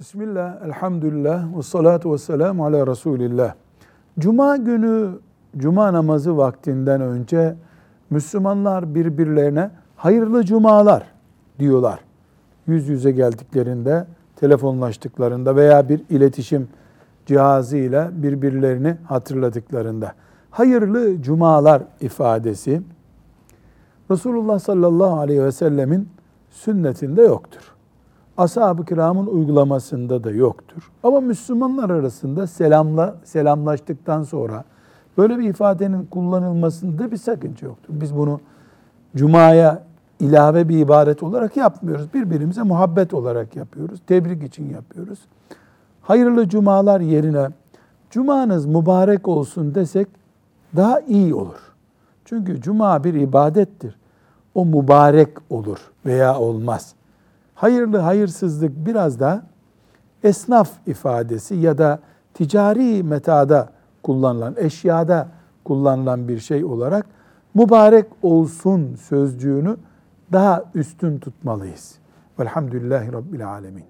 Bismillah, elhamdülillah, ve salatu ve selamu ala Resulillah. Cuma günü, cuma namazı vaktinden önce Müslümanlar birbirlerine hayırlı cumalar diyorlar. Yüz yüze geldiklerinde, telefonlaştıklarında veya bir iletişim cihazıyla birbirlerini hatırladıklarında. Hayırlı cumalar ifadesi Resulullah sallallahu aleyhi ve sellemin sünnetinde yoktur ashab-ı kiramın uygulamasında da yoktur. Ama Müslümanlar arasında selamla selamlaştıktan sonra böyle bir ifadenin kullanılmasında bir sakınca yoktur. Biz bunu cumaya ilave bir ibaret olarak yapmıyoruz. Birbirimize muhabbet olarak yapıyoruz. Tebrik için yapıyoruz. Hayırlı cumalar yerine cumanız mübarek olsun desek daha iyi olur. Çünkü cuma bir ibadettir. O mübarek olur veya olmaz hayırlı hayırsızlık biraz da esnaf ifadesi ya da ticari metada kullanılan, eşyada kullanılan bir şey olarak mübarek olsun sözcüğünü daha üstün tutmalıyız. Velhamdülillahi Rabbil Alemin.